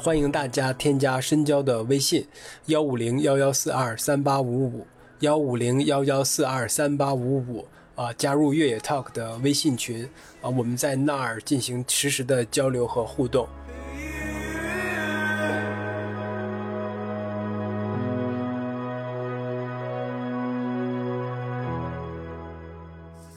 欢迎大家添加深交的微信：幺五零幺幺四二三八五五幺五零幺幺四二三八五五啊，加入越野 Talk 的微信群啊，我们在那儿进行实时的交流和互动。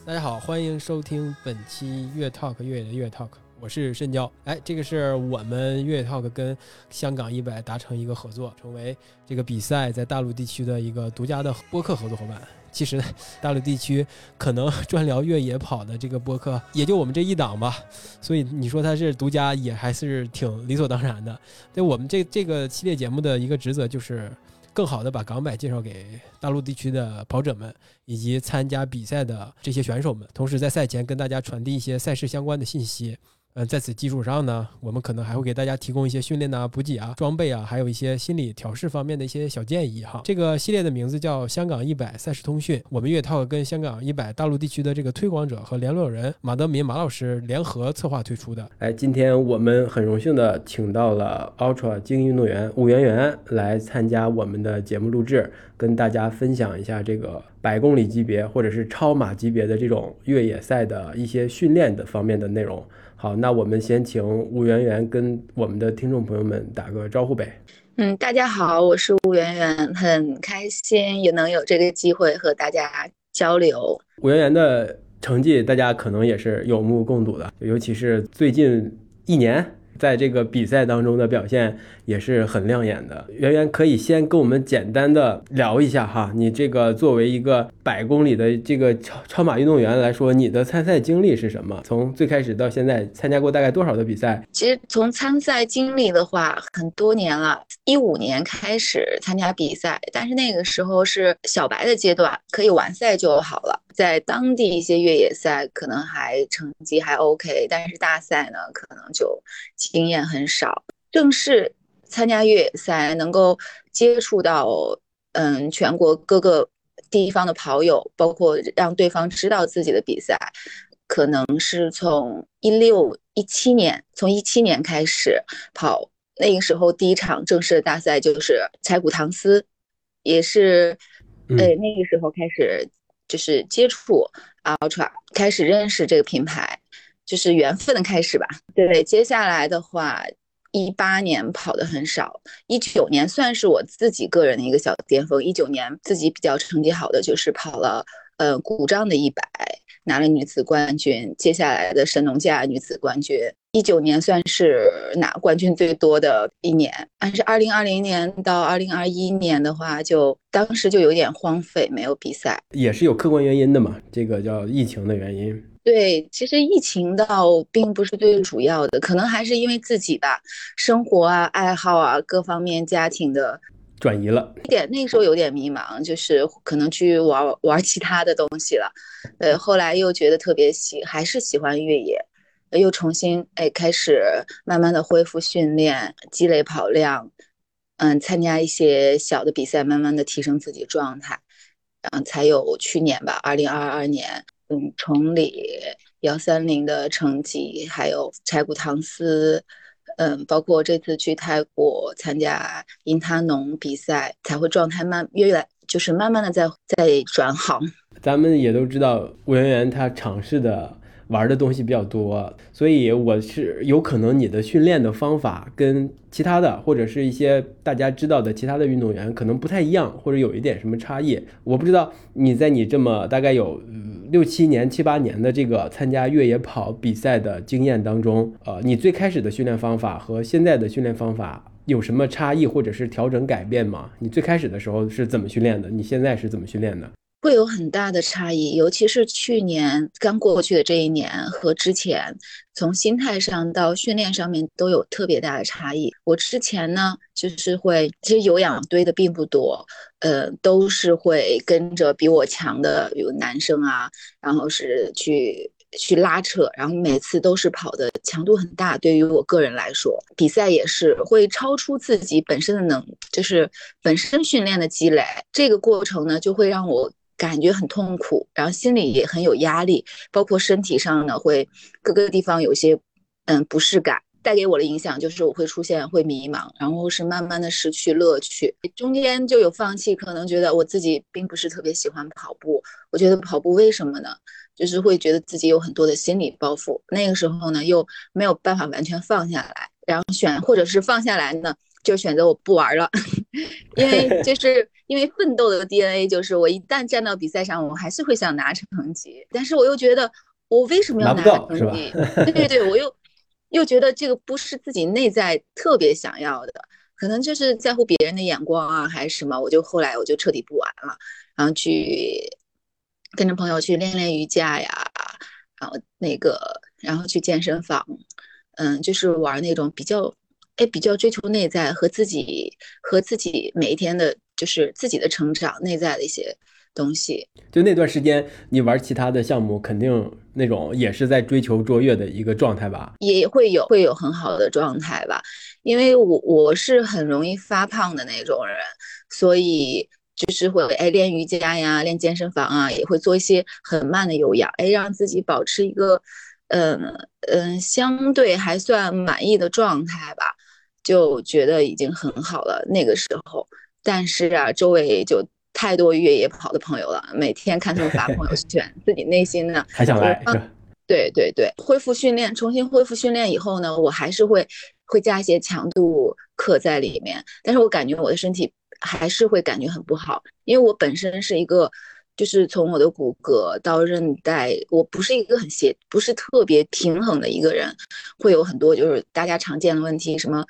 大家好，欢迎收听本期越 Talk 越野的越 Talk。我是申娇，哎，这个是我们越野 Talk 跟香港一百达成一个合作，成为这个比赛在大陆地区的一个独家的播客合作伙伴。其实大陆地区可能专聊越野跑的这个播客也就我们这一档吧，所以你说它是独家也还是挺理所当然的。对我们这这个系列节目的一个职责就是更好的把港百介绍给大陆地区的跑者们以及参加比赛的这些选手们，同时在赛前跟大家传递一些赛事相关的信息。呃，在此基础上呢，我们可能还会给大家提供一些训练呐、补给啊、装备啊，还有一些心理调试方面的一些小建议哈。这个系列的名字叫“香港一百赛事通讯”，我们越套跟香港一百大陆地区的这个推广者和联络人马德民马老师联合策划推出的。哎，今天我们很荣幸的请到了 Ultra 精英运动员武媛媛来参加我们的节目录制，跟大家分享一下这个百公里级别或者是超马级别的这种越野赛的一些训练的方面的内容。好，那我们先请吴媛媛跟我们的听众朋友们打个招呼呗。嗯，大家好，我是吴媛媛，很开心也能有这个机会和大家交流。吴媛媛的成绩大家可能也是有目共睹的，尤其是最近一年。在这个比赛当中的表现也是很亮眼的。圆圆可以先跟我们简单的聊一下哈，你这个作为一个百公里的这个超超马运动员来说，你的参赛经历是什么？从最开始到现在参加过大概多少的比赛？其实从参赛经历的话，很多年了，一五年开始参加比赛，但是那个时候是小白的阶段，可以完赛就好了。在当地一些越野赛可能还成绩还 OK，但是大赛呢可能就经验很少。正式参加越野赛，能够接触到嗯全国各个地方的跑友，包括让对方知道自己的比赛，可能是从一六一七年，从一七年开始跑。那个时候第一场正式的大赛就是柴谷唐斯，也是哎那个时候开始。就是接触 Ultra，开始认识这个品牌，就是缘分的开始吧。对，接下来的话，一八年跑的很少，一九年算是我自己个人的一个小巅峰。一九年自己比较成绩好的就是跑了呃古丈的一百，拿了女子冠军。接下来的神农架女子冠军。一九年算是拿冠军最多的一年，但是二零二零年到二零二一年的话，就当时就有点荒废，没有比赛，也是有客观原因的嘛，这个叫疫情的原因。对，其实疫情倒并不是最主要的，可能还是因为自己吧，生活啊、爱好啊各方面、家庭的转移了。一点那时候有点迷茫，就是可能去玩玩其他的东西了。呃，后来又觉得特别喜，还是喜欢越野。又重新哎，开始慢慢的恢复训练，积累跑量，嗯，参加一些小的比赛，慢慢的提升自己状态，嗯，才有去年吧，二零二二年，嗯，崇礼幺三零的成绩，还有柴谷唐斯，嗯，包括这次去泰国参加因他农比赛，才会状态慢越来，就是慢慢的在在转好。咱们也都知道，吴媛媛她尝试的。玩的东西比较多，所以我是有可能你的训练的方法跟其他的或者是一些大家知道的其他的运动员可能不太一样，或者有一点什么差异。我不知道你在你这么大概有六七年、七八年的这个参加越野跑比赛的经验当中，呃，你最开始的训练方法和现在的训练方法有什么差异或者是调整改变吗？你最开始的时候是怎么训练的？你现在是怎么训练的？会有很大的差异，尤其是去年刚过去的这一年和之前，从心态上到训练上面都有特别大的差异。我之前呢，就是会其实有氧堆的并不多，呃，都是会跟着比我强的，比如男生啊，然后是去去拉扯，然后每次都是跑的强度很大。对于我个人来说，比赛也是会超出自己本身的能，就是本身训练的积累。这个过程呢，就会让我。感觉很痛苦，然后心里也很有压力，包括身体上呢，会各个地方有些嗯不适感。带给我的影响就是我会出现会迷茫，然后是慢慢的失去乐趣，中间就有放弃，可能觉得我自己并不是特别喜欢跑步。我觉得跑步为什么呢？就是会觉得自己有很多的心理包袱。那个时候呢，又没有办法完全放下来，然后选或者是放下来呢，就选择我不玩了，因为就 是因为奋斗的 DNA 就是我一旦站到比赛上，我还是会想拿成绩，但是我又觉得我为什么要拿成绩？对对对，我又。又觉得这个不是自己内在特别想要的，可能就是在乎别人的眼光啊，还是什么？我就后来我就彻底不玩了，然后去跟着朋友去练练瑜伽呀，然后那个，然后去健身房，嗯，就是玩那种比较，哎，比较追求内在和自己和自己每一天的，就是自己的成长，内在的一些。东西，就那段时间，你玩其他的项目，肯定那种也是在追求卓越的一个状态吧？也会有，会有很好的状态吧。因为我我是很容易发胖的那种人，所以就是会哎练瑜伽呀，练健身房啊，也会做一些很慢的有氧，哎让自己保持一个嗯嗯相对还算满意的状态吧，就觉得已经很好了。那个时候，但是啊，周围就。太多越野跑的朋友了，每天看他们发朋友 圈，自己内心呢还想来。对对对，恢复训练，重新恢复训练以后呢，我还是会会加一些强度课在里面，但是我感觉我的身体还是会感觉很不好，因为我本身是一个，就是从我的骨骼到韧带，我不是一个很协，不是特别平衡的一个人，会有很多就是大家常见的问题，什么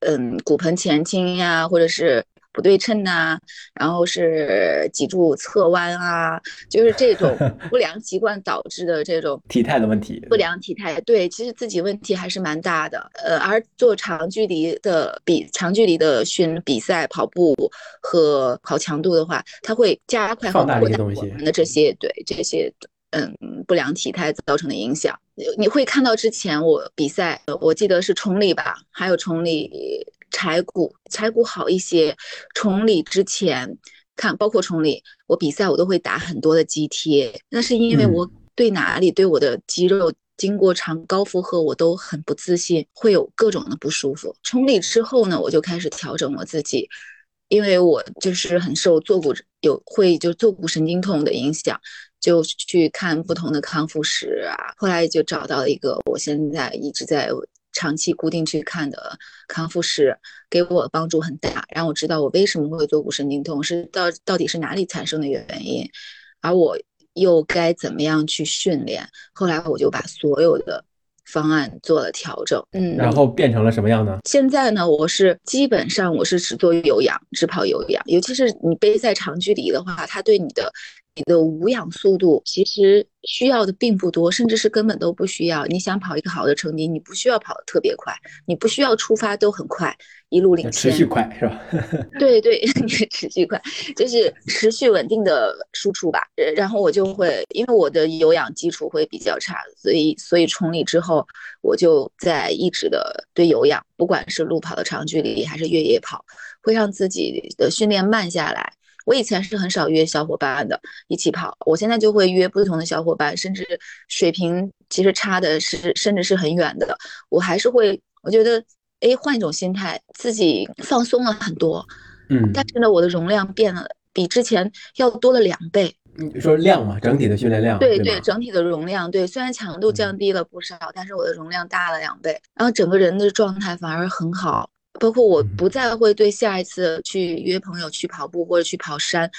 嗯骨盆前倾呀，或者是。不对称呐，然后是脊柱侧弯啊，就是这种 不良习惯导致的这种体态的问题。不良体态，对，其实自己问题还是蛮大的。呃，而做长距离的比长距离的训比赛跑步和跑强度的话，它会加快放大我们的这些对这些嗯不良体态造成的影响。你会看到之前我比赛，我记得是崇礼吧，还有崇礼。柴谷，柴谷好一些。崇礼之前看，包括崇礼，我比赛我都会打很多的肌贴，那是因为我对哪里对我的肌肉经过长高负荷我都很不自信，会有各种的不舒服。崇礼之后呢，我就开始调整我自己，因为我就是很受坐骨有会就坐骨神经痛的影响，就去看不同的康复师啊，后来就找到了一个，我现在一直在。长期固定去看的康复师给我帮助很大，让我知道我为什么会坐骨神经痛是到到底是哪里产生的原因，而我又该怎么样去训练。后来我就把所有的方案做了调整，嗯，然后变成了什么样呢？现在呢，我是基本上我是只做有氧，只跑有氧，尤其是你背在长距离的话，它对你的。你的无氧速度其实需要的并不多，甚至是根本都不需要。你想跑一个好的成绩，你不需要跑得特别快，你不需要出发都很快，一路领先，持续快是吧？对 对，持续快就是持续稳定的输出吧。然后我就会，因为我的有氧基础会比较差，所以所以崇礼之后，我就在一直的对有氧，不管是路跑的长距离还是越野跑，会让自己的训练慢下来。我以前是很少约小伙伴的一起跑，我现在就会约不同的小伙伴，甚至水平其实差的是甚至是很远的，我还是会，我觉得，哎，换一种心态，自己放松了很多，嗯，但是呢，我的容量变了，比之前要多了两倍。你说量嘛，整体的训练量，对对，整体的容量，对，虽然强度降低了不少，但是我的容量大了两倍，然后整个人的状态反而很好。包括我不再会对下一次去约朋友去跑步或者去跑山，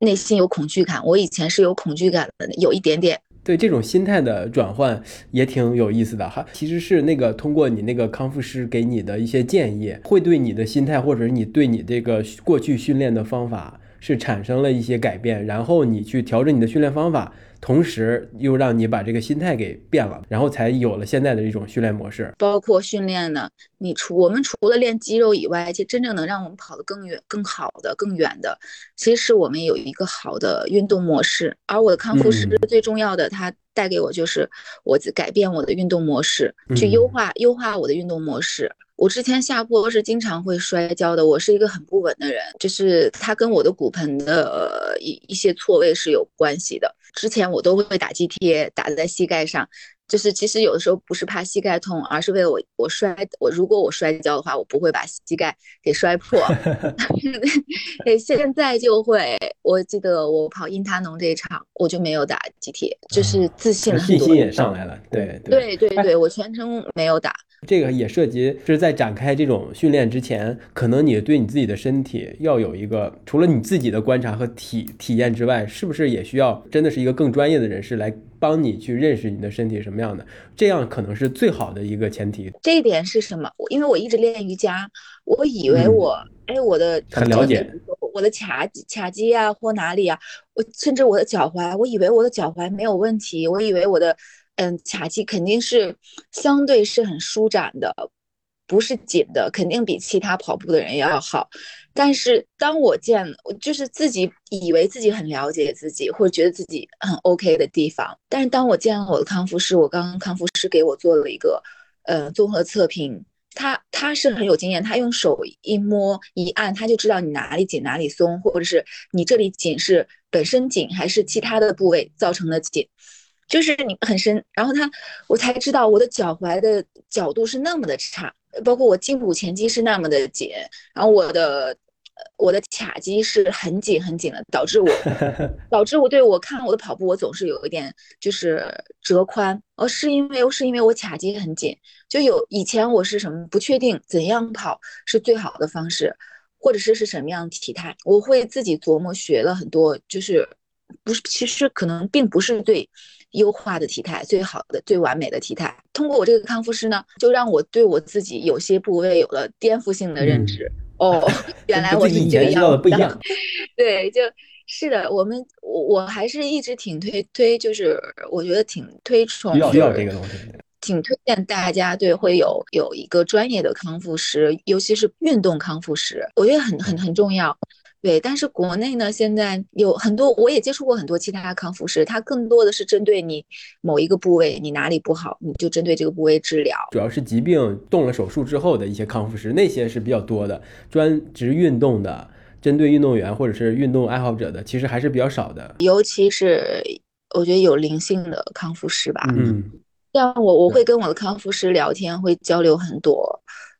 内心有恐惧感。我以前是有恐惧感的，有一点点。对这种心态的转换也挺有意思的哈。其实是那个通过你那个康复师给你的一些建议，会对你的心态或者你对你这个过去训练的方法是产生了一些改变，然后你去调整你的训练方法。同时又让你把这个心态给变了，然后才有了现在的这种训练模式。包括训练呢，你除我们除了练肌肉以外，其实真正能让我们跑得更远、更好的、更远的，其实是我们有一个好的运动模式。而我的康复师最重要的，他带给我就是我改变我的运动模式，去优化优化我的运动模式。我之前下坡是经常会摔跤的，我是一个很不稳的人，就是它跟我的骨盆的一一些错位是有关系的。之前我都会打肌贴打在膝盖上，就是其实有的时候不是怕膝盖痛，而是为了我我摔我如果我摔跤的话，我不会把膝盖给摔破。对，现在就会，我记得我跑印他农这一场，我就没有打集体就是自信了很多。信心也上来了，对对对对，我全程没有打。这个也涉及就是在展开这种训练之前，可能你对你自己的身体要有一个除了你自己的观察和体体验之外，是不是也需要真的是一个更专业的人士来帮你去认识你的身体什么样的？这样可能是最好的一个前提。这一点是什么？因为我一直练瑜伽，我以为我哎我的很了解我的髂髂肌啊或哪里啊，我甚至我的脚踝，我以为我的脚踝没有问题，我以为我的。嗯，髂肌肯定是相对是很舒展的，不是紧的，肯定比其他跑步的人要好。但是当我见，我就是自己以为自己很了解自己，或者觉得自己很 OK 的地方，但是当我见了我的康复师，我刚刚康复师给我做了一个呃综合测评，他他是很有经验，他用手一摸一按，他就知道你哪里紧哪里松，或者是你这里紧是本身紧还是其他的部位造成的紧。就是你很深，然后他，我才知道我的脚踝的角度是那么的差，包括我胫骨前肌是那么的紧，然后我的我的髂肌是很紧很紧的，导致我 导致我对我看我的跑步，我总是有一点就是折髋，呃，是因为是因为我髂肌很紧，就有以前我是什么不确定怎样跑是最好的方式，或者是是什么样体态，我会自己琢磨学了很多，就是不是其实可能并不是最。优化的体态，最好的、最完美的体态。通过我这个康复师呢，就让我对我自己有些部位有了颠覆性的认知。哦，原来我是这样的。不一样。对，就是的，我们我我还是一直挺推推，就是我觉得挺推崇，要要这个东西，挺推荐大家对会有有一个专业的康复师，尤其是运动康复师，我觉得很很很重要。对，但是国内呢，现在有很多，我也接触过很多其他康复师，他更多的是针对你某一个部位，你哪里不好，你就针对这个部位治疗。主要是疾病动了手术之后的一些康复师，那些是比较多的。专职运动的，针对运动员或者是运动爱好者的，其实还是比较少的。尤其是我觉得有灵性的康复师吧，嗯，像我我会跟我的康复师聊天，会交流很多。嗯，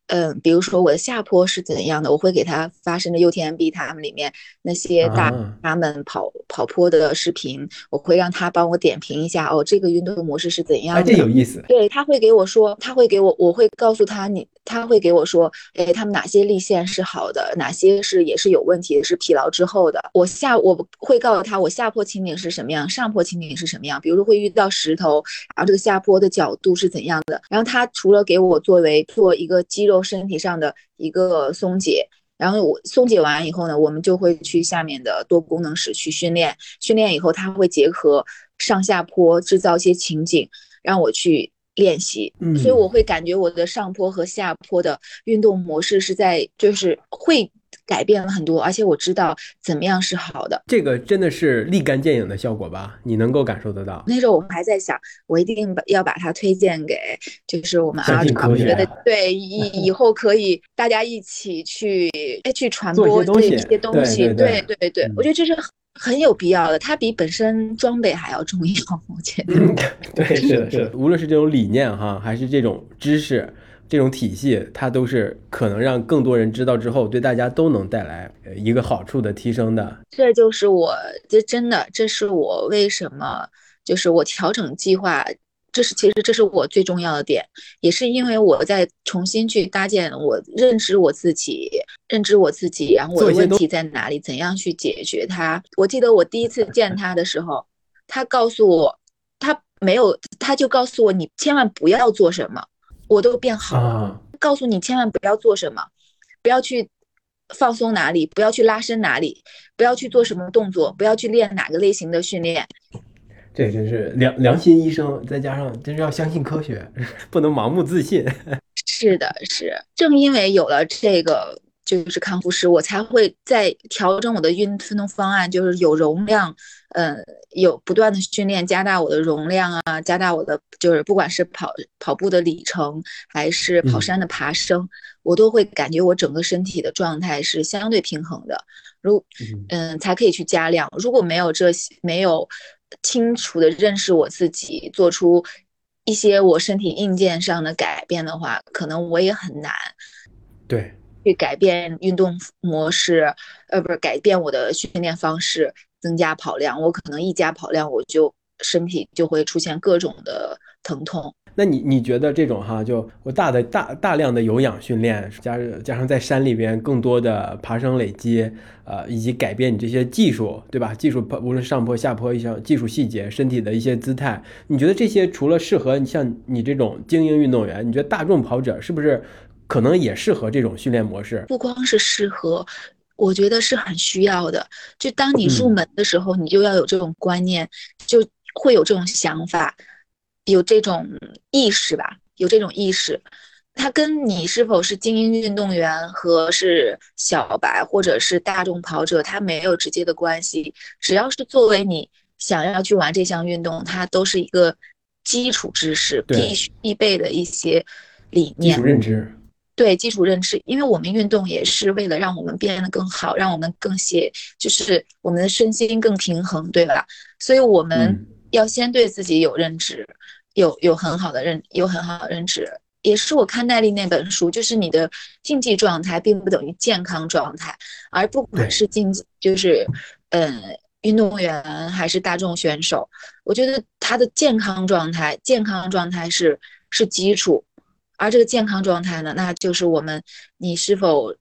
比如说我的下坡是怎样的，我会给他发生的 UTMB 他们里面那些大他们跑跑坡的视频，我会让他帮我点评一下哦，这个运动模式是怎样的？这有意思。对他会给我说，他会给我，我会告诉他你，他会给我说，哎，他们哪些立线是好的，哪些是也是有问题，是疲劳之后的。我下我会告诉他，我下坡情景是什么样，上坡情景是什么样。比如说会遇到石头，然后这个下坡的角度是怎样的。然后他除了给我作为做一个肌肉。身体上的一个松解，然后我松解完以后呢，我们就会去下面的多功能室去训练。训练以后，他会结合上下坡制造一些情景，让我去练习。嗯，所以我会感觉我的上坡和下坡的运动模式是在，就是会。改变了很多，而且我知道怎么样是好的。这个真的是立竿见影的效果吧？你能够感受得到？那时候我们还在想，我一定要把它推荐给，就是我们阿传，觉得对以以后可以大家一起去去传播这些东西。对对对，我觉得这是很有必要的。它比本身装备还要重要，我觉得。对，是的，是的。无论是这种理念哈，还是这种知识。这种体系，它都是可能让更多人知道之后，对大家都能带来一个好处的提升的。这就是我，这真的，这是我为什么，就是我调整计划，这是其实这是我最重要的点，也是因为我在重新去搭建我认知我自己，认知我自己，然后我的问题在哪里，怎样去解决它。我记得我第一次见他的时候，他告诉我，他没有，他就告诉我，你千万不要做什么。我都变好了，告诉你千万不要做什么，不要去放松哪里，不要去拉伸哪里，不要去做什么动作，不要去练哪个类型的训练。这真是良良心医生，再加上真是要相信科学，不能盲目自信。是的，是正因为有了这个。就是康复师，我才会在调整我的运运动方案，就是有容量，呃，有不断的训练，加大我的容量啊，加大我的就是不管是跑跑步的里程，还是跑山的爬升，我都会感觉我整个身体的状态是相对平衡的。如嗯，才可以去加量。如果没有这些，没有清楚的认识我自己，做出一些我身体硬件上的改变的话，可能我也很难对，去改变运动模式，呃，不是改变我的训练方式，增加跑量。我可能一加跑量，我就身体就会出现各种的疼痛。那你你觉得这种哈，就我大的大大量的有氧训练，加加上在山里边更多的爬升累积，呃，以及改变你这些技术，对吧？技术无论上坡下坡一些技术细节，身体的一些姿态，你觉得这些除了适合你像你这种精英运动员，你觉得大众跑者是不是可能也适合这种训练模式？不光是适合，我觉得是很需要的。就当你入门的时候，你就要有这种观念，就会有这种想法，有这种意识吧。有这种意识，它跟你是否是精英运动员和是小白或者是大众跑者，它没有直接的关系。只要是作为你想要去玩这项运动，它都是一个基础知识，必须必备的一些理念、基础认知。对基础认知，因为我们运动也是为了让我们变得更好，让我们更协，就是我们的身心更平衡，对吧？所以我们要先对自己有认知。有有很好的认有很好的认知，也是我看耐力那本书，就是你的竞技状态并不等于健康状态，而不管是竞技就是嗯运动员还是大众选手，我觉得他的健康状态健康状态是是基础，而这个健康状态呢，那就是我们你是否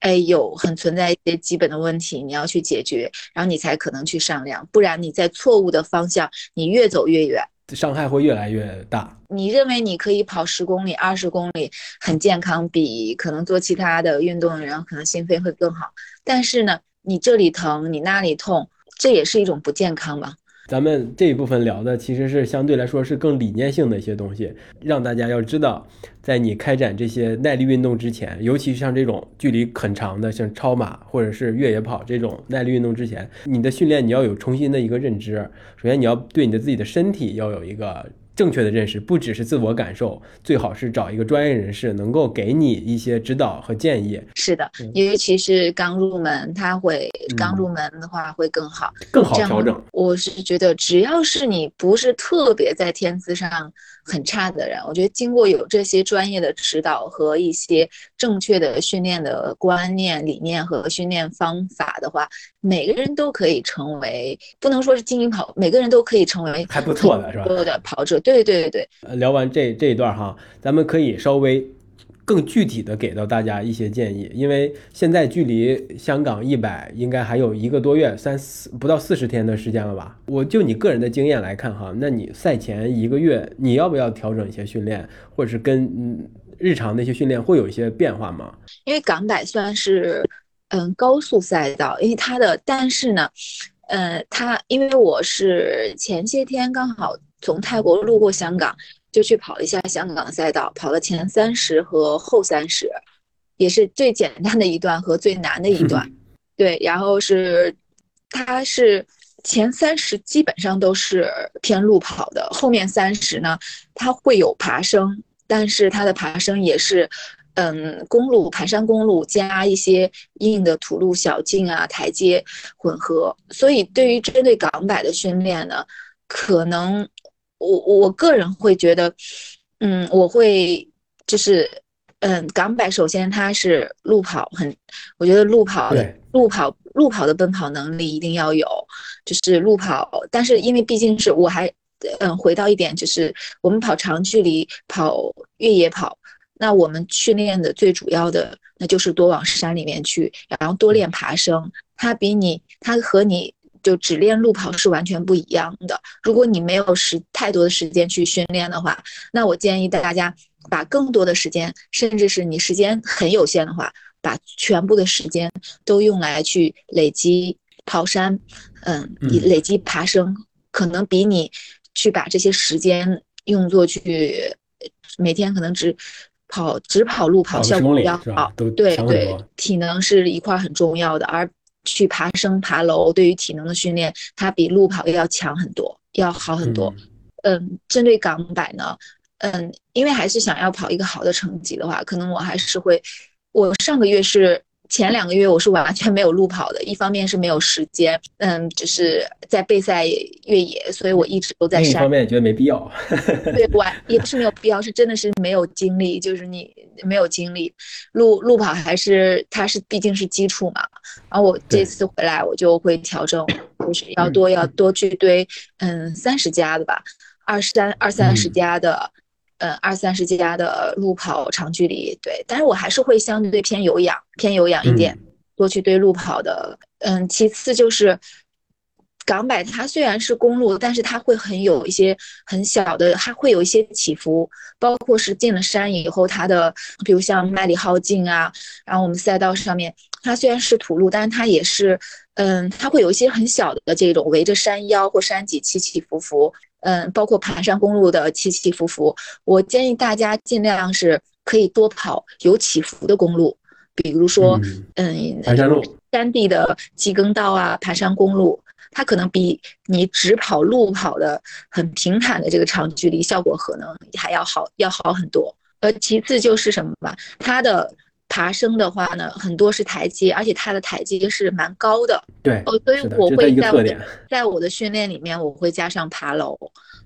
哎有很存在一些基本的问题，你要去解决，然后你才可能去上量，不然你在错误的方向，你越走越远。伤害会越来越大。你认为你可以跑十公里、二十公里很健康，比可能做其他的运动的人可能心肺会更好。但是呢，你这里疼，你那里痛，这也是一种不健康吧？咱们这一部分聊的其实是相对来说是更理念性的一些东西，让大家要知道，在你开展这些耐力运动之前，尤其是像这种距离很长的，像超马或者是越野跑这种耐力运动之前，你的训练你要有重新的一个认知。首先，你要对你的自己的身体要有一个。正确的认识不只是自我感受，最好是找一个专业人士，能够给你一些指导和建议。是的，尤其是刚入门，他会刚入门的话会更好，更好调整。我是觉得，只要是你不是特别在天资上很差的人，我觉得经过有这些专业的指导和一些正确的训练的观念、理念和训练方法的话，每个人都可以成为，不能说是精英跑，每个人都可以成为还不错的是吧？所有的跑者。对对对对，呃，聊完这这一段哈，咱们可以稍微更具体的给到大家一些建议，因为现在距离香港一百应该还有一个多月，三四不到四十天的时间了吧？我就你个人的经验来看哈，那你赛前一个月你要不要调整一些训练，或者是跟嗯日常的一些训练会有一些变化吗？因为港百算是嗯高速赛道，因为它的但是呢，呃，它因为我是前些天刚好。从泰国路过香港，就去跑了一下香港赛道，跑了前三十和后三十，也是最简单的一段和最难的一段。对，然后是，它是前三十基本上都是偏路跑的，后面三十呢，它会有爬升，但是它的爬升也是，嗯，公路盘山公路加一些硬的土路小径啊台阶混合，所以对于针对港百的训练呢，可能。我我个人会觉得，嗯，我会就是，嗯，港百首先它是路跑，很，我觉得路跑的路跑路跑的奔跑能力一定要有，就是路跑，但是因为毕竟是我还，嗯，回到一点就是我们跑长距离跑越野跑，那我们训练的最主要的那就是多往山里面去，然后多练爬升，它比你它和你。就只练路跑是完全不一样的。如果你没有时太多的时间去训练的话，那我建议大家把更多的时间，甚至是你时间很有限的话，把全部的时间都用来去累积跑山，嗯，你累积爬升，可能比你去把这些时间用作去每天可能只跑只跑路跑效果比较好。对对，体能是一块很重要的，而。去爬升、爬楼，对于体能的训练，它比路跑要强很多，要好很多。嗯，针对港百呢，嗯，因为还是想要跑一个好的成绩的话，可能我还是会，我上个月是前两个月我是完全没有路跑的，一方面是没有时间，嗯，就是在备赛越野，所以我一直都在山。另一方面也觉得没必要。对，完也不是没有必要，是真的是没有精力，就是你没有精力。路路跑还是它是毕竟是基础嘛。然后我这次回来我就会调整，就是要多要多去堆，嗯，三十加的吧，二三二三十加的。嗯，二三十加的路跑长距离，对，但是我还是会相对偏有氧，偏有氧一点，多去堆路跑的。嗯，其次就是港百，它虽然是公路，但是它会很有一些很小的，还会有一些起伏，包括是进了山以后，它的，比如像麦里浩径啊，然后我们赛道上面，它虽然是土路，但是它也是，嗯，它会有一些很小的这种围着山腰或山脊起起伏伏。嗯，包括盘山公路的起起伏伏，我建议大家尽量是可以多跑有起伏的公路，比如说，嗯，盘山路、山地的机耕道啊，盘山公路，它可能比你只跑路跑的很平坦的这个长距离效果可能还要好，要好很多。呃，其次就是什么吧，它的。爬升的话呢，很多是台阶，而且它的台阶是蛮高的。对，哦，所以我会在我的在我的训练里面，我会加上爬楼，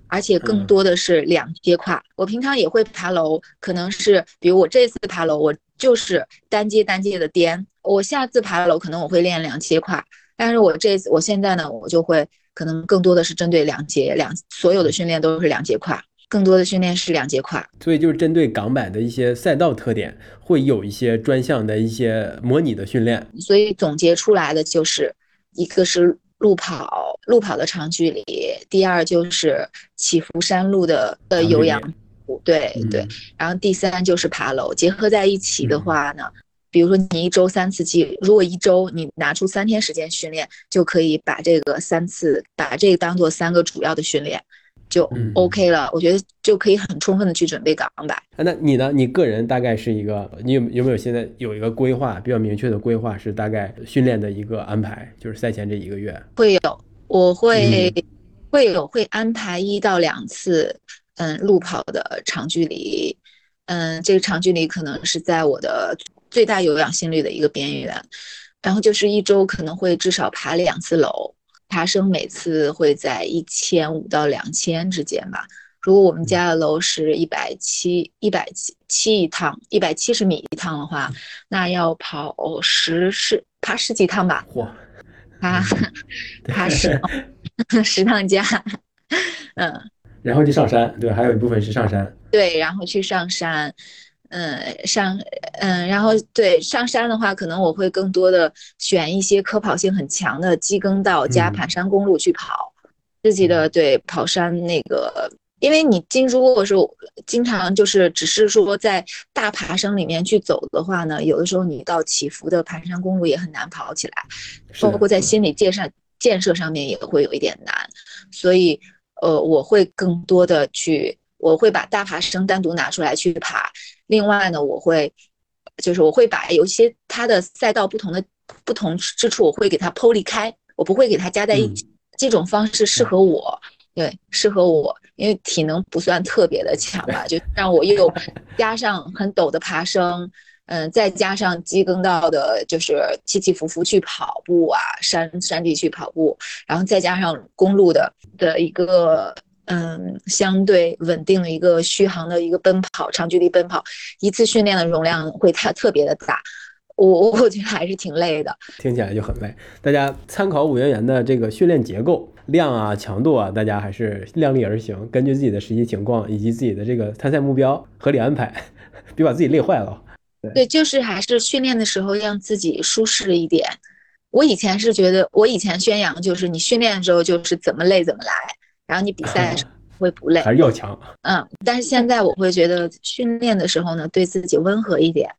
而且更多的是两阶跨。我平常也会爬楼，可能是比如我这次爬楼，我就是单阶单阶的颠。我下次爬楼可能我会练两阶跨，但是我这次我现在呢，我就会可能更多的是针对两节两所有的训练都是两节跨。更多的训练是两节跨，所以就是针对港版的一些赛道特点，会有一些专项的一些模拟的训练。所以总结出来的就是，一个是路跑，路跑的长距离；第二就是起伏山路的呃有氧，对对。然后第三就是爬楼，结合在一起的话呢，比如说你一周三次季，如果一周你拿出三天时间训练，就可以把这个三次，把这个当做三个主要的训练。就 OK 了，我觉得就可以很充分的去准备港版。那你呢？你个人大概是一个，你有有没有现在有一个规划比较明确的规划？是大概训练的一个安排，就是赛前这一个月会有，我会会有会安排一到两次，嗯，路跑的长距离，嗯，这个长距离可能是在我的最大有氧心率的一个边缘，然后就是一周可能会至少爬两次楼。爬升每次会在一千五到两千之间吧。如果我们家的楼是一百七一百七七一趟，一百七十米一趟的话，那要跑十十爬十几趟吧。哇！爬 爬十 十趟家，嗯。然后去上山，对，还有一部分是上山。对，然后去上山。嗯，上嗯，然后对上山的话，可能我会更多的选一些可跑性很强的机耕道加盘山公路去跑自己的对跑山那个，因为你经如果是经常就是只是说在大爬升里面去走的话呢，有的时候你到起伏的盘山公路也很难跑起来，包括在心理建设建设上面也会有一点难，所以呃，我会更多的去，我会把大爬升单独拿出来去爬。另外呢，我会，就是我会把有一些它的赛道不同的不同之处，我会给它剖离开，我不会给它加在一起。这种方式适合我，对，适合我，因为体能不算特别的强吧，就让我又 加上很陡的爬升，嗯，再加上机耕道的，就是起起伏伏去跑步啊，山山地去跑步，然后再加上公路的的一个。嗯，相对稳定的一个续航的一个奔跑，长距离奔跑，一次训练的容量会它特别的大，我我觉得还是挺累的，听起来就很累。大家参考五元元的这个训练结构，量啊、强度啊，大家还是量力而行，根据自己的实际情况以及自己的这个参赛目标合理安排，别把自己累坏了。对，就是还是训练的时候让自己舒适一点。我以前是觉得，我以前宣扬就是你训练的时候就是怎么累怎么来。然后你比赛 会不累，还是要强。嗯，但是现在我会觉得训练的时候呢，对自己温和一点，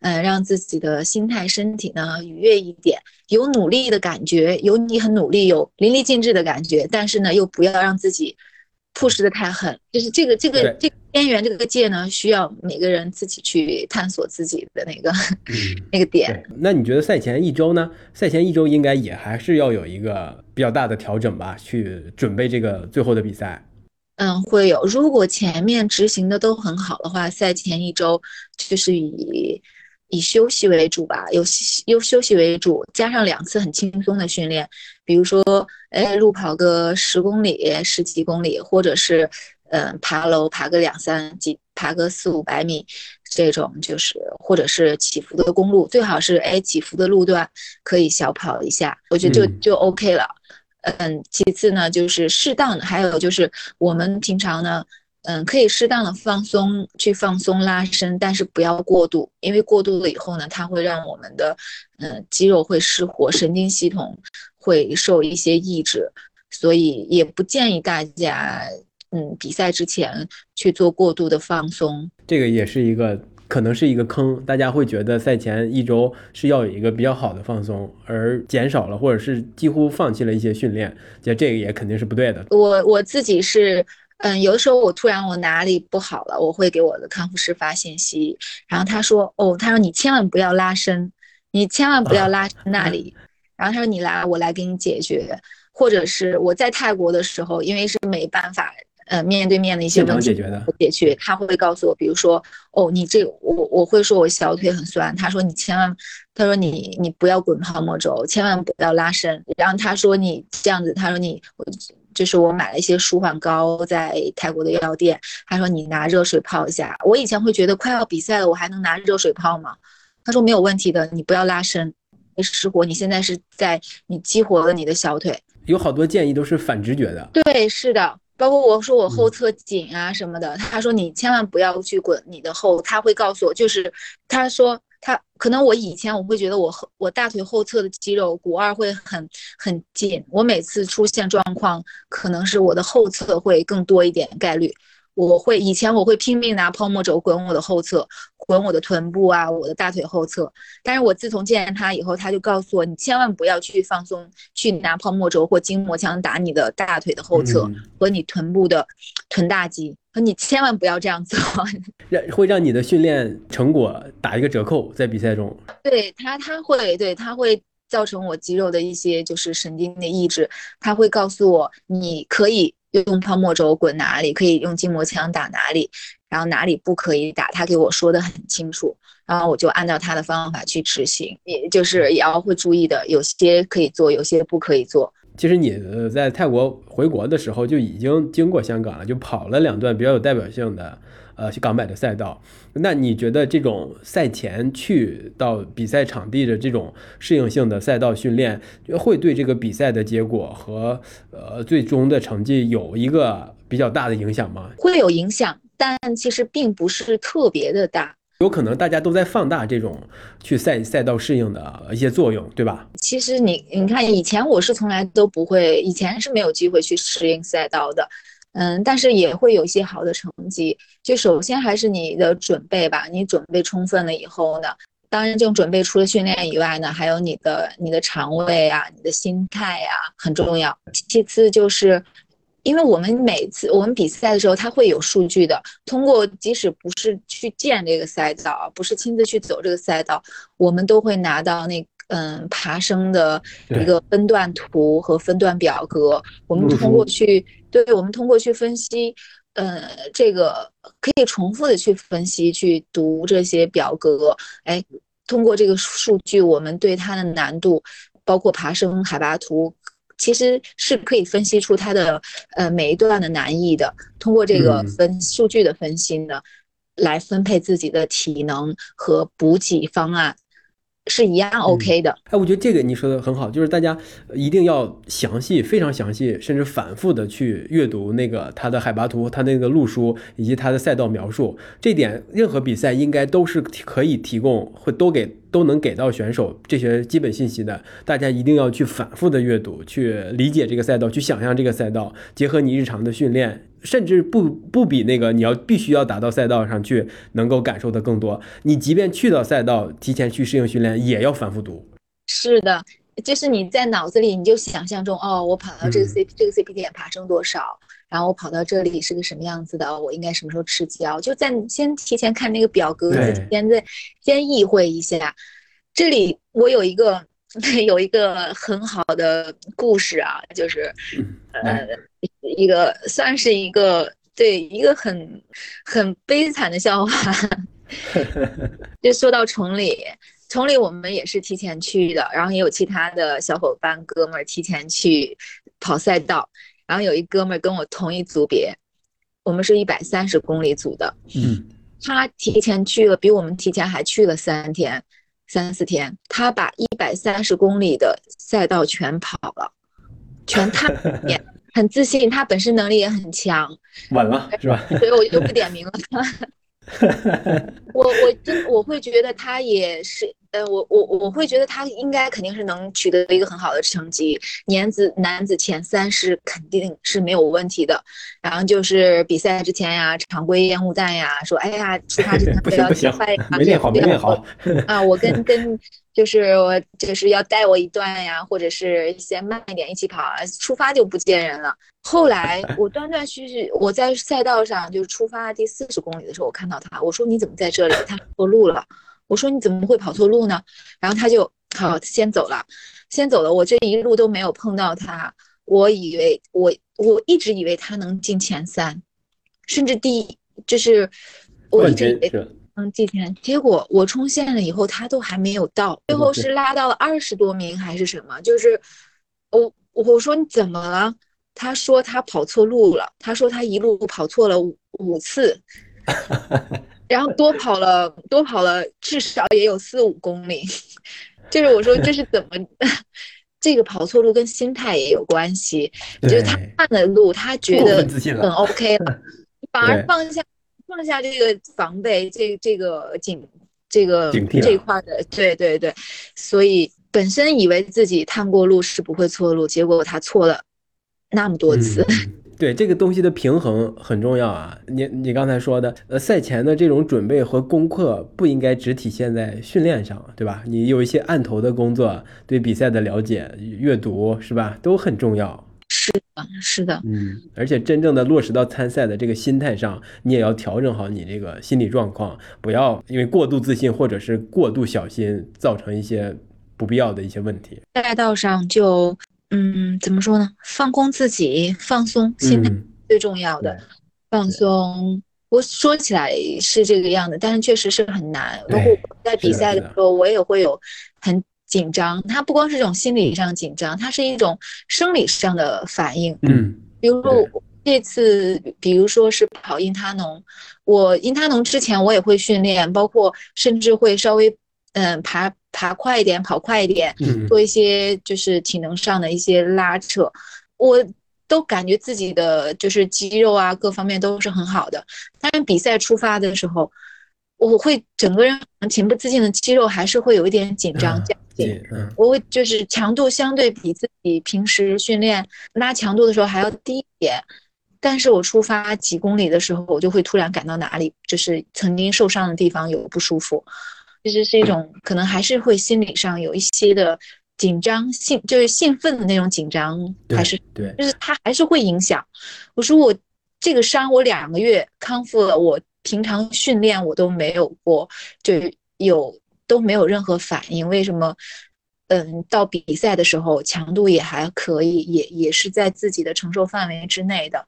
嗯，让自己的心态、身体呢愉悦一点，有努力的感觉，有你很努力，有淋漓尽致的感觉，但是呢，又不要让自己 push 的太狠。就是这个这个这个边缘这个界呢，需要每个人自己去探索自己的那个 那个点。那你觉得赛前一周呢？赛前一周应该也还是要有一个。比较大的调整吧，去准备这个最后的比赛。嗯，会有。如果前面执行的都很好的话，赛前一周就是以以休息为主吧，有有休息为主，加上两次很轻松的训练，比如说，哎，路跑个十公里、十几公里，或者是，嗯，爬楼爬个两三几，爬个四五百米，这种就是，或者是起伏的公路，最好是哎起伏的路段可以小跑一下，我觉得就就 OK 了。嗯，其次呢，就是适当的，还有就是我们平常呢。嗯，可以适当的放松，去放松拉伸，但是不要过度，因为过度了以后呢，它会让我们的嗯肌肉会失活，神经系统会受一些抑制，所以也不建议大家嗯比赛之前去做过度的放松。这个也是一个可能是一个坑，大家会觉得赛前一周是要有一个比较好的放松，而减少了或者是几乎放弃了一些训练，其实这个也肯定是不对的。我我自己是。嗯，有的时候我突然我哪里不好了，我会给我的康复师发信息，然后他说，哦，他说你千万不要拉伸，你千万不要拉那里，然后他说你来，我来给你解决，或者是我在泰国的时候，因为是没办法，呃，面对面的一些问题解决的，解决，他会告诉我，比如说，哦，你这我我会说我小腿很酸，他说你千万，他说你你不要滚泡沫轴，千万不要拉伸，然后他说你这样子，他说你我。就是我买了一些舒缓膏，在泰国的药店。他说你拿热水泡一下。我以前会觉得快要比赛了，我还能拿热水泡吗？他说没有问题的，你不要拉伸，没失活。你现在是在你激活了你的小腿。有好多建议都是反直觉的。对，是的，包括我说我后侧紧啊什么的，他说你千万不要去滚你的后，他会告诉我，就是他说。他可能我以前我会觉得我后我大腿后侧的肌肉股二会很很紧，我每次出现状况可能是我的后侧会更多一点概率。我会以前我会拼命拿泡沫轴滚我的后侧，滚我的臀部啊，我的大腿后侧。但是我自从见他以后，他就告诉我，你千万不要去放松，去拿泡沫轴或筋膜枪打你的大腿的后侧和你臀部的臀大肌，和你千万不要这样做，让会让你的训练成果打一个折扣，在比赛中。对他，他会对他会造成我肌肉的一些就是神经的抑制，他会告诉我你可以。用泡沫轴滚哪里可以用筋膜枪打哪里，然后哪里不可以打，他给我说的很清楚，然后我就按照他的方法去执行，也就是也要会注意的，有些可以做，有些不可以做。其实你在泰国回国的时候就已经经过香港了，就跑了两段比较有代表性的。呃，港百的赛道，那你觉得这种赛前去到比赛场地的这种适应性的赛道训练，会对这个比赛的结果和呃最终的成绩有一个比较大的影响吗？会有影响，但其实并不是特别的大。有可能大家都在放大这种去赛赛道适应的一些作用，对吧？其实你你看，以前我是从来都不会，以前是没有机会去适应赛道的。嗯，但是也会有一些好的成绩。就首先还是你的准备吧，你准备充分了以后呢，当然这种准备除了训练以外呢，还有你的你的肠胃啊，你的心态呀很重要。其次就是，因为我们每次我们比赛的时候，它会有数据的。通过即使不是去见这个赛道，不是亲自去走这个赛道，我们都会拿到那嗯爬升的一个分段图和分段表格，我们通过去。对我们通过去分析，呃，这个可以重复的去分析、去读这些表格，哎，通过这个数据，我们对它的难度，包括爬升海拔图，其实是可以分析出它的呃每一段的难易的。通过这个分数据的分析呢，来分配自己的体能和补给方案。是一样 OK 的，哎，我觉得这个你说的很好，就是大家一定要详细、非常详细，甚至反复的去阅读那个它的海拔图、它那个路书以及它的赛道描述。这点任何比赛应该都是可以提供，会都给都能给到选手这些基本信息的。大家一定要去反复的阅读，去理解这个赛道，去想象这个赛道，结合你日常的训练。甚至不不比那个你要必须要打到赛道上去能够感受的更多。你即便去到赛道，提前去适应训练，也要反复读。是的，就是你在脑子里你就想象中，哦，我跑到这个 C 这个 CP 点爬升多少，然后我跑到这里是个什么样子的，我应该什么时候吃胶？就在先提前看那个表格，先在先意会一下。这里我有一个 有一个很好的故事啊，就是呃。一个算是一个对一个很很悲惨的笑话，就说到崇礼，崇礼我们也是提前去的，然后也有其他的小伙伴哥们儿提前去跑赛道，然后有一哥们儿跟我同一组别，我们是一百三十公里组的，嗯，他提前去了，比我们提前还去了三天、三四天，他把一百三十公里的赛道全跑了，全踏遍，很自信，他本身能力也很强，稳了是吧？所以我就不点名了。我我真我会觉得他也是，呃，我我我会觉得他应该肯定是能取得一个很好的成绩，年子男子前三是肯定是没有问题的。然后就是比赛之前呀，常规烟雾弹呀，说哎呀，出发之前不行不行快没练好没练好啊，我跟 跟就是我就是要带我一段呀，或者是先慢一点一起跑啊，出发就不见人了。后来 我断断续续，我在赛道上就是出发第四十公里的时候，我看到他，我说你怎么在这里？他错路了。我说你怎么会跑错路呢？然后他就好先走了，先走了。我这一路都没有碰到他，我以为我我一直以为他能进前三，甚至第一就是我一冠直以为军是吧？能进前，结果我冲线了以后，他都还没有到，最后是拉到了二十多名还是什么？就是我我说你怎么了？他说他跑错路了，他说他一路跑错了五五次，然后多跑了多跑了至少也有四五公里，就是我说这是怎么？这个跑错路跟心态也有关系，就是他看的路，他觉得很 OK 了，反而放下放下这个防备，这这个警这个警惕这一块的，对对对，所以本身以为自己探过路是不会错路，结果他错了那么多次。嗯对这个东西的平衡很重要啊！你你刚才说的，呃，赛前的这种准备和功课不应该只体现在训练上，对吧？你有一些案头的工作，对比赛的了解、阅读，是吧，都很重要。啊是的，嗯，而且真正的落实到参赛的这个心态上，你也要调整好你这个心理状况，不要因为过度自信或者是过度小心，造成一些不必要的一些问题。赛道上就嗯怎么说呢？放空自己，放松，心态嗯，最重要的。放松。我说起来是这个样子，但是确实是很难。包括在比是的是的赛的时候，我也会有很紧张。它不光是一种心理上紧张，它是一种生理上的反应。嗯比如说我这次，比如说是跑因他农，我因他农之前我也会训练，包括甚至会稍微嗯爬爬快一点，跑快一点，嗯做一些就是体能上的一些拉扯，我都感觉自己的就是肌肉啊各方面都是很好的。但是比赛出发的时候，我会整个人情不自禁的肌肉还是会有一点紧张啊僵硬。嗯我会就是强度相对比自己平时训练拉强度的时候还要低一点，但是我出发几公里的时候，我就会突然感到哪里就是曾经受伤的地方有不舒服，其实是一种可能还是会心理上有一些的紧张兴，就是兴奋的那种紧张，对还是对，就是它还是会影响。我说我这个伤我两个月康复了，我平常训练我都没有过，就有都没有任何反应，为什么？嗯，到比赛的时候强度也还可以，也也是在自己的承受范围之内的，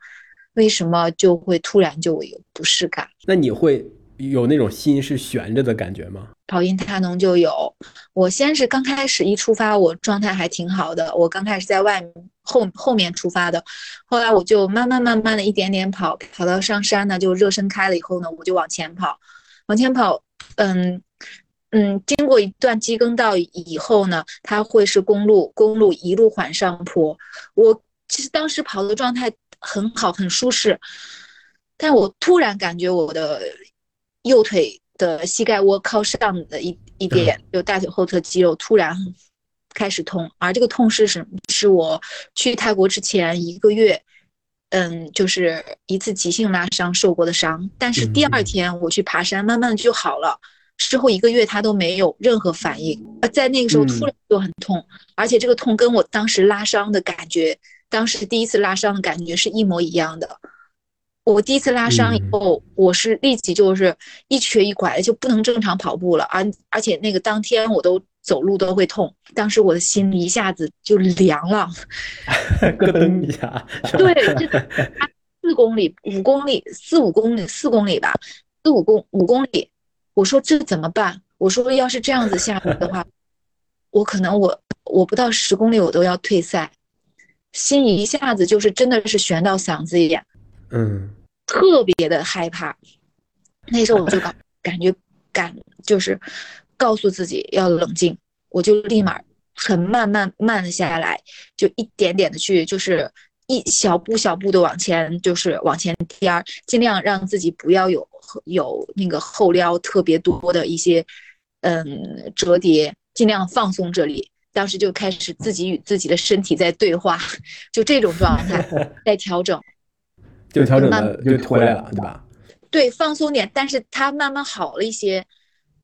为什么就会突然就有不适感？那你会有那种心是悬着的感觉吗？跑因他农就有，我先是刚开始一出发，我状态还挺好的，我刚开始在外面后后面出发的，后来我就慢慢慢慢的一点点跑，跑到上山呢，就热身开了以后呢，我就往前跑，往前跑，嗯嗯，经过一段机耕道以后呢，它会是公路，公路一路缓上坡，我其实当时跑的状态很好，很舒适，但我突然感觉我的右腿的膝盖窝靠上的一一点，就大腿后侧肌肉突然开始痛，而这个痛是什么？是我去泰国之前一个月，嗯，就是一次急性拉伤受过的伤。但是第二天我去爬山，慢慢的就好了。之后一个月他都没有任何反应，呃在那个时候突然就很痛，而且这个痛跟我当时拉伤的感觉，当时第一次拉伤的感觉是一模一样的。我第一次拉伤以后，我是立即就是一瘸一拐的，就不能正常跑步了，而而且那个当天我都走路都会痛，当时我的心一下子就凉了。咯噔一下，对，这四公里、五公里、四五公里、四公里吧，四五公五公里，我说这怎么办？我说要是这样子下去的话，我可能我我不到十公里我都要退赛，心一下子就是真的是悬到嗓子眼，嗯，特别的害怕。那时候我就感感觉感就是告诉自己要冷静，我就立马很慢慢慢的下来，就一点点的去就是一小步小步的往前，就是往前颠儿，尽量让自己不要有有那个后撩特别多的一些嗯折叠，尽量放松这里。当时就开始自己与自己的身体在对话，就这种状态 在调整。就调整慢的就回来了，对吧？对，放松点，但是它慢慢好了一些，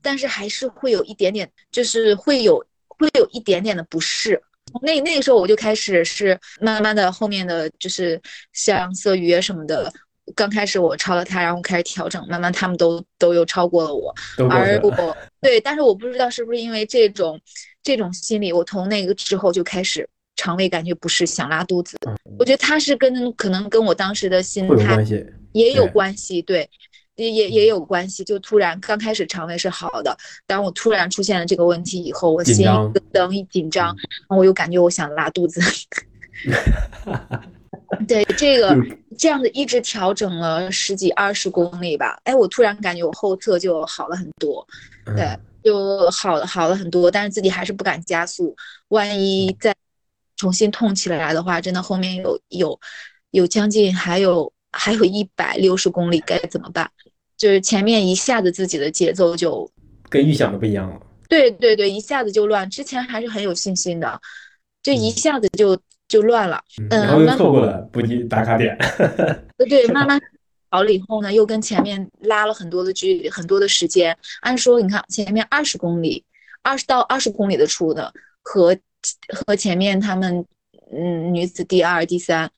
但是还是会有一点点，就是会有会有一点点的不适。那那个时候我就开始是慢慢的，后面的就是像色鱼啊什么的，刚开始我超了他，然后开始调整，慢慢他们都都又超过了我，而了。我对，但是我不知道是不是因为这种这种心理，我从那个之后就开始肠胃感觉不适，想拉肚子。我觉得他是跟可能跟我当时的心态。也有关系，对，也也也有关系。就突然刚开始肠胃是好的，当我突然出现了这个问题以后，我心一咯噔一紧张，然后我又感觉我想拉肚子。对这个这样子一直调整了十几二十公里吧，哎，我突然感觉我后侧就好了很多，对嗯，就好了好了很多，但是自己还是不敢加速，万一再重新痛起来的话，真的后面有有有将近还有还有一百六十公里该怎么办？就是前面一下子自己的节奏就跟预想的不一样了。对对对，一下子就乱，之前还是很有信心的，就一嗯下子就就乱了。嗯然后又慢错过了补给打卡点。对对，慢慢好了以后呢，又跟前面拉了很多的距离，很多的时间。按说你看前面二十公里，二十到二十公里的处的和和前面他们嗯女子第二、第三，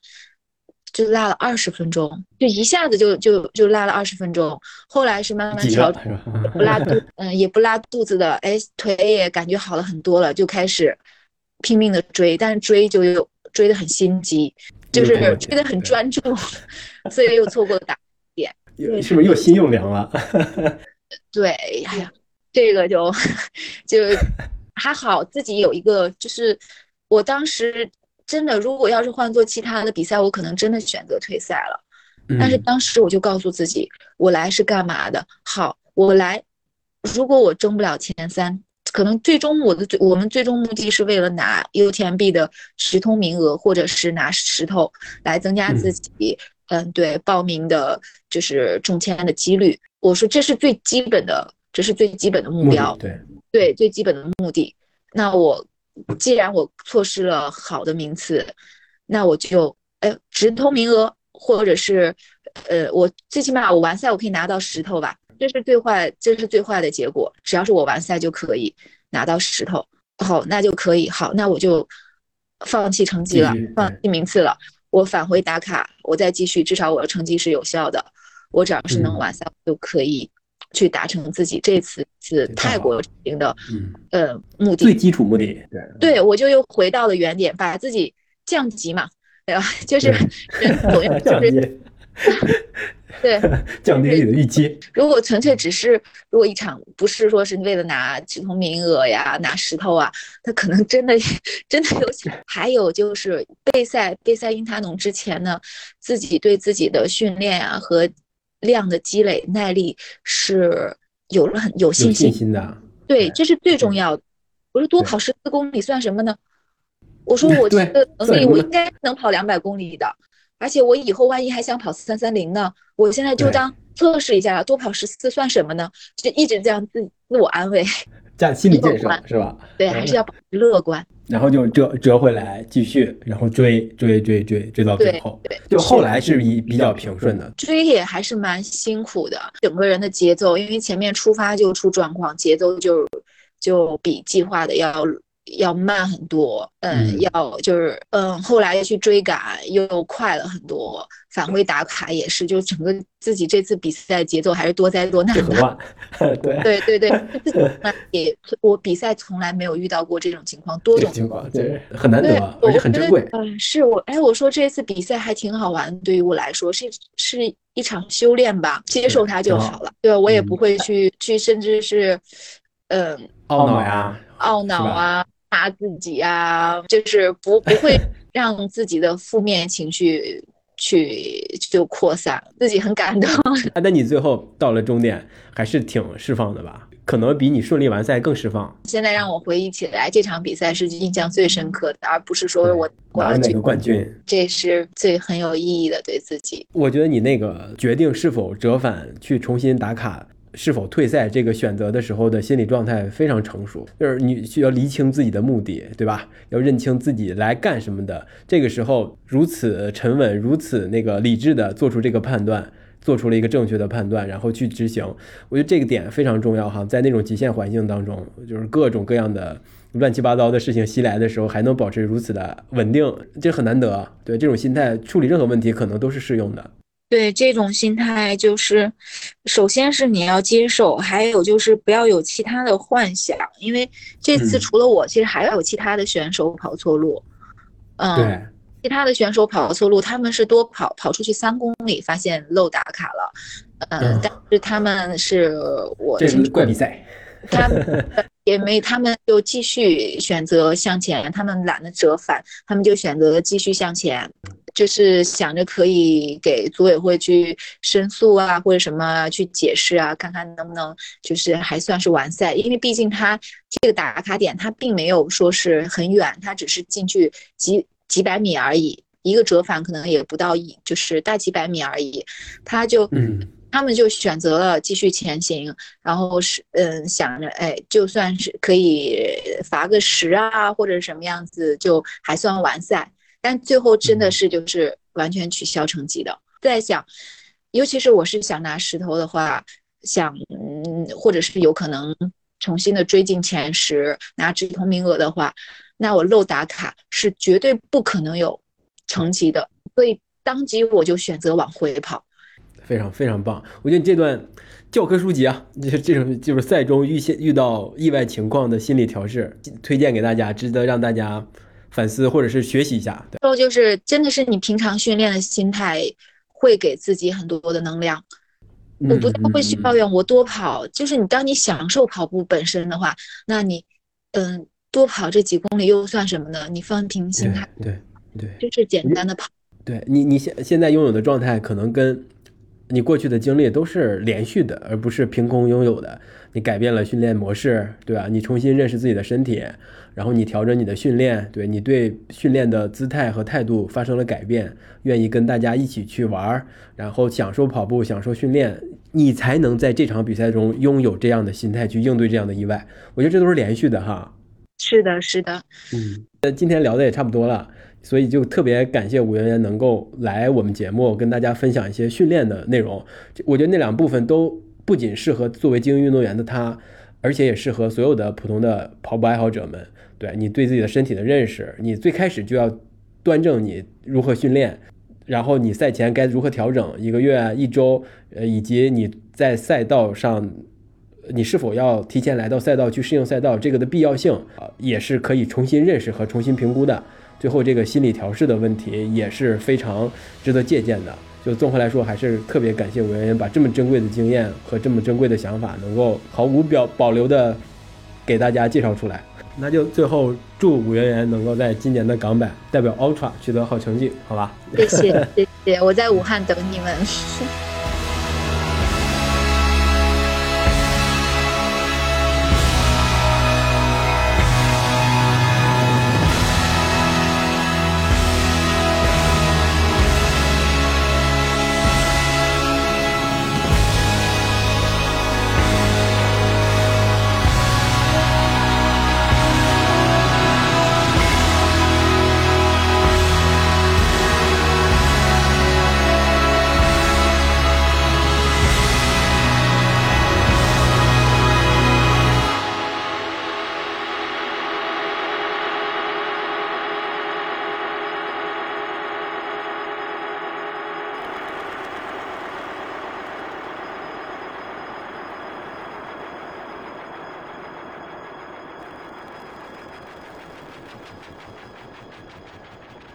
就拉了二十分钟，就一下子就就就拉了二十分钟。后来是慢慢调？不拉肚，嗯，也不拉肚子的，哎，腿也感觉好了很多了，就开始拼命的追，但是追就又追得很心急，就是追得很专注，所以又错过了打。又是不是又心又凉了？对，哎呀，这个就就还好，自己有一个，就是我当时真的，如果要是换做其他的比赛，我可能真的选择退赛了。但是嗯当时我就告诉自己，我来是干嘛的？好，我来，如果我争不了前三，可能最终我的最我们最终目的是为了拿 UTMB 的直通名额，或者是拿石头来增加自嗯己，嗯，对报名的就是中签的几率。我说这是最基本的，这是最基本的目目标的。对，对最基本的目的。那我既然我错失了好的名次，那我就哎直通名额，或者是呃我最起码我完赛我可以拿到石头吧，这是最坏，这是最坏的结果。只要是我完赛就可以拿到石头，好那就可以，好那我就放弃成绩了，放弃名次了，我返回打卡，我再继续，至少我的成绩是有效的。我只要是能嗯完赛，就可以去达成自己这次次泰国之行的嗯，呃目的最。基础目的，对对，我就又回到了原点，把自己降级嘛，对吧？就是人总要 就是降 低对，降低自己的预期，如果纯粹只是如果一场不是说是为了拿直通名额呀、拿石头啊，他可能真的 真的有。还有就是备赛备赛因他农之前呢，自己对自己的训练啊和量的积累耐力是有了很有有信心。信心的，对，这是最重要的。我说多跑十四公里算什么呢？我说我对这个能力，我应该能跑两百公里的，而且我以后万一还想跑三三零呢，我现在就当测试一下，多跑十四算什么呢？就一直这样自自我安慰，加心理建设是吧？对，还是要保持乐观。然后就折折回来继续，然后追追追追追到最对后，对，就后来是比比较平顺的，追也还是蛮辛苦的，整个人的节奏，因为前面出发就出状况，节奏就就比计划的要要慢很多，嗯，嗯要就是嗯，后来去追赶又快了很多，返回打卡也是，就整个自己这次比赛节奏还是多灾多难的。对，对对 对，自己从来也我比赛从来没有遇到过这种情况，多种情况对很难对得，，而且我觉得很珍贵，嗯，是我，哎，我说这次比赛还挺好玩，对于我来说是是一场修炼吧，接受它就好好了。对，我也嗯不会去去，甚至是嗯懊恼呀，懊恼啊，骂自己啊，就是不不会 让自己的负面情绪去就扩散，自己很感动。啊，那你最后到了终点还是挺释放的吧？可能比你顺利完赛更释放。现在让我回忆起来，这场比赛是印象最深刻的，而不是说我拿了哪个冠军，这是最很有意义的对自己。我觉得你那个决定是否折返去重新打卡。是否退赛这个选择的时候的心理状态非常成熟，就是你需要厘清自己的目的，对吧？要认清自己来干什么的。这个时候如此沉稳，如此那个理智的做出这个判断，做出了一个正确的判断，然后去执行。我觉得这个点非常重要哈，在那种极限环境当中，就是各种各样的乱七八糟的事情袭来的时候，还能保持如此的稳定，这很难得。对这种心态处理任何问题，可能都是适用的。对这种心态，就是首先是你要接受，还有就是不要有其他的幻想，因为这次除了我，其实还有其他的选手跑错路。嗯，其他的选手跑错路，他们是多跑跑出去三公里，发现漏打卡了。嗯，但是他们是我这是怪比赛，他们 也没，他们就继续选择向前，他们懒得折返，他们就选择继续向前。就是想着可以给组委会去申诉啊，或者什么去解释啊，看看能不能就是还算是完赛，因为毕竟他这个打卡点他并没有说是很远，他只是进去几几百米而已，一个折返可能也不到一，就是大几百米而已，他就嗯，他们就选择了继续前行，然后是嗯想着哎，就算是可以罚个十啊或者什么样子，就还算完赛。但最后真的是就是完全取消成绩的。在想，尤其是我是想拿石头的话，想嗯，或者是有可能重新的追进前十，拿直通名额的话，那我漏打卡是绝对不可能有成绩的。所以当即我就选择往回跑。非常非常棒，我觉得你这段教科书级啊，这这种就是赛中遇现遇到意外情况的心理调试，推荐给大家，值得让大家。反思或者是学习一下，对，后就是真的是你平常训练的心态会给自己很多的能量。我不太会去抱怨我多跑，就是你当你享受跑步本身的话，那你嗯多跑这几公里又算什么呢？你放平心态，对对，就是简单的跑。对你你现现在拥有的状态，可能跟你过去的经历都是连续的，而不是凭空拥有的。你改变了训练模式，对吧？你重新认识自己的身体。然后你调整你的训练，对你对训练的姿态和态度发生了改变，愿意跟大家一起去玩儿，然后享受跑步，享受训练，你才能在这场比赛中拥有这样的心态去应对这样的意外。我觉得这都是连续的哈。是的，是的。嗯，那今天聊的也差不多了，所以就特别感谢武媛媛能够来我们节目跟大家分享一些训练的内容。我觉得那两部分都不仅适合作为精英运动员的他，而且也适合所有的普通的跑步爱好者们。对你对自己的身体的认识，你最开始就要端正你如何训练，然后你赛前该如何调整，一个月、一周，呃，以及你在赛道上，你是否要提前来到赛道去适应赛道，这个的必要性啊，也是可以重新认识和重新评估的。最后这个心理调试的问题也是非常值得借鉴的。就综合来说，还是特别感谢武媛媛把这么珍贵的经验和这么珍贵的想法，能够毫无表保留的给大家介绍出来。那就最后祝武媛媛能够在今年的港版代表 Ultra 取得好成绩，好吧？谢谢谢谢，我在武汉等你们。ハハハハ!